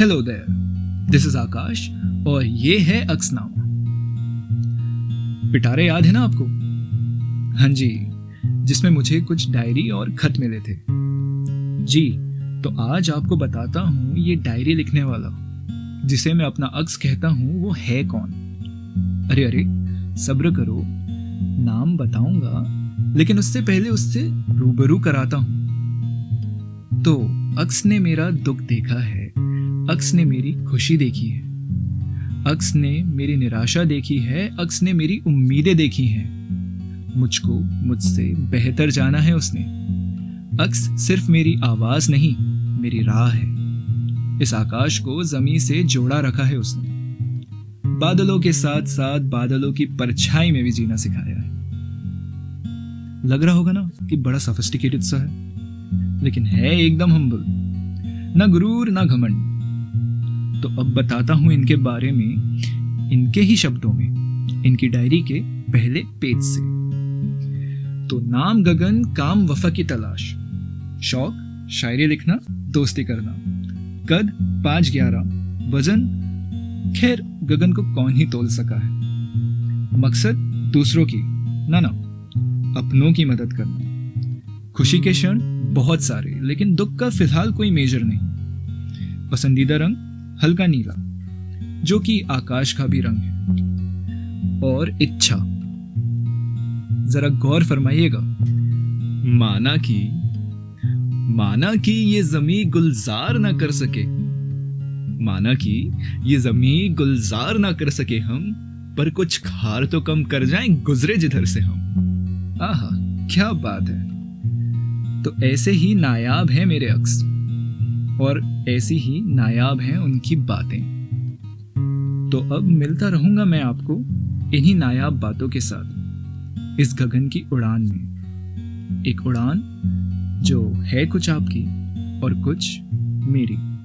Hello there this is Akash और ये है अक्सनामा पिटारे याद है ना आपको? हाँ जी, जिसमें मुझे कुछ डायरी और खत मिले थे। जी तो आज आपको बताता हूँ ये डायरी लिखने वाला। जिसे मैं अपना अक्स कहता हूँ, वो है कौन? अरे अरे, सब्र करो, नाम बताऊँगा, लेकिन उससे पहले उससे रूबरू कराता हूँ। तो अक्स ने मेरा दुख देखा है। अक्स ने मेरी खुशी देखी है। अक्स ने मेरी निराशा देखी है, अक्स ने मेरी उम्मीदें देखी हैं। मुझको मुझसे बेहतर जाना है उसने। अक्स सिर्फ़ मेरी आवाज़ नहीं, मेरी राह है। इस आकाश को जमी से जोड़ा रखा है उसने। बादलों के साथ साथ बादलों की परछाई में भी जीना सिखाया है। लग रहा होगा ना कि बड़ा सोफिस्टिकेटेड सा है। लेकिन है एकदम हम्बल ना गुरूर, ना घमंड। तो अब बताता हूँ इनके बारे में, इनके ही शब्दों में, इनकी डायरी के पहले पेज से। तो नाम गगन, काम वफा की तलाश। शौक, शायरी लिखना, दोस्ती करना। कद, पाँच ग्यारह। वज़न, खैर, गगन को कौन ही तोल सका है। मकसद, दूसरों की। ना ना, अपनों की मदद करना। खुशी के क्षण बहुत सारे, लेकिन दुख का फ़िलहाल कोई मेजर नहीं। पसंदीदा रंग हल्का नीला, जो कि आकाश का भी रंग है। और इच्छा। जरा गौर फरमाइएगा। माना कि माना कि ये जमी गुलजार ना कर सके। माना कि ये जमी गुलजार ना कर सके हम, पर कुछ खार तो कम कर जाएँ गुजरे जिधर से हम। आहा, क्या बात है। तो ऐसे ही नायाब है मेरे अक्स। और ऐसी ही नायाब हैं उनकी बातें। तो अब मिलता रहूँगा मैं आपको इन्हीं नायाब बातों के साथ, इस गगन की उड़ान में। एक उड़ान जो है कुछ आपकी और कुछ मेरी।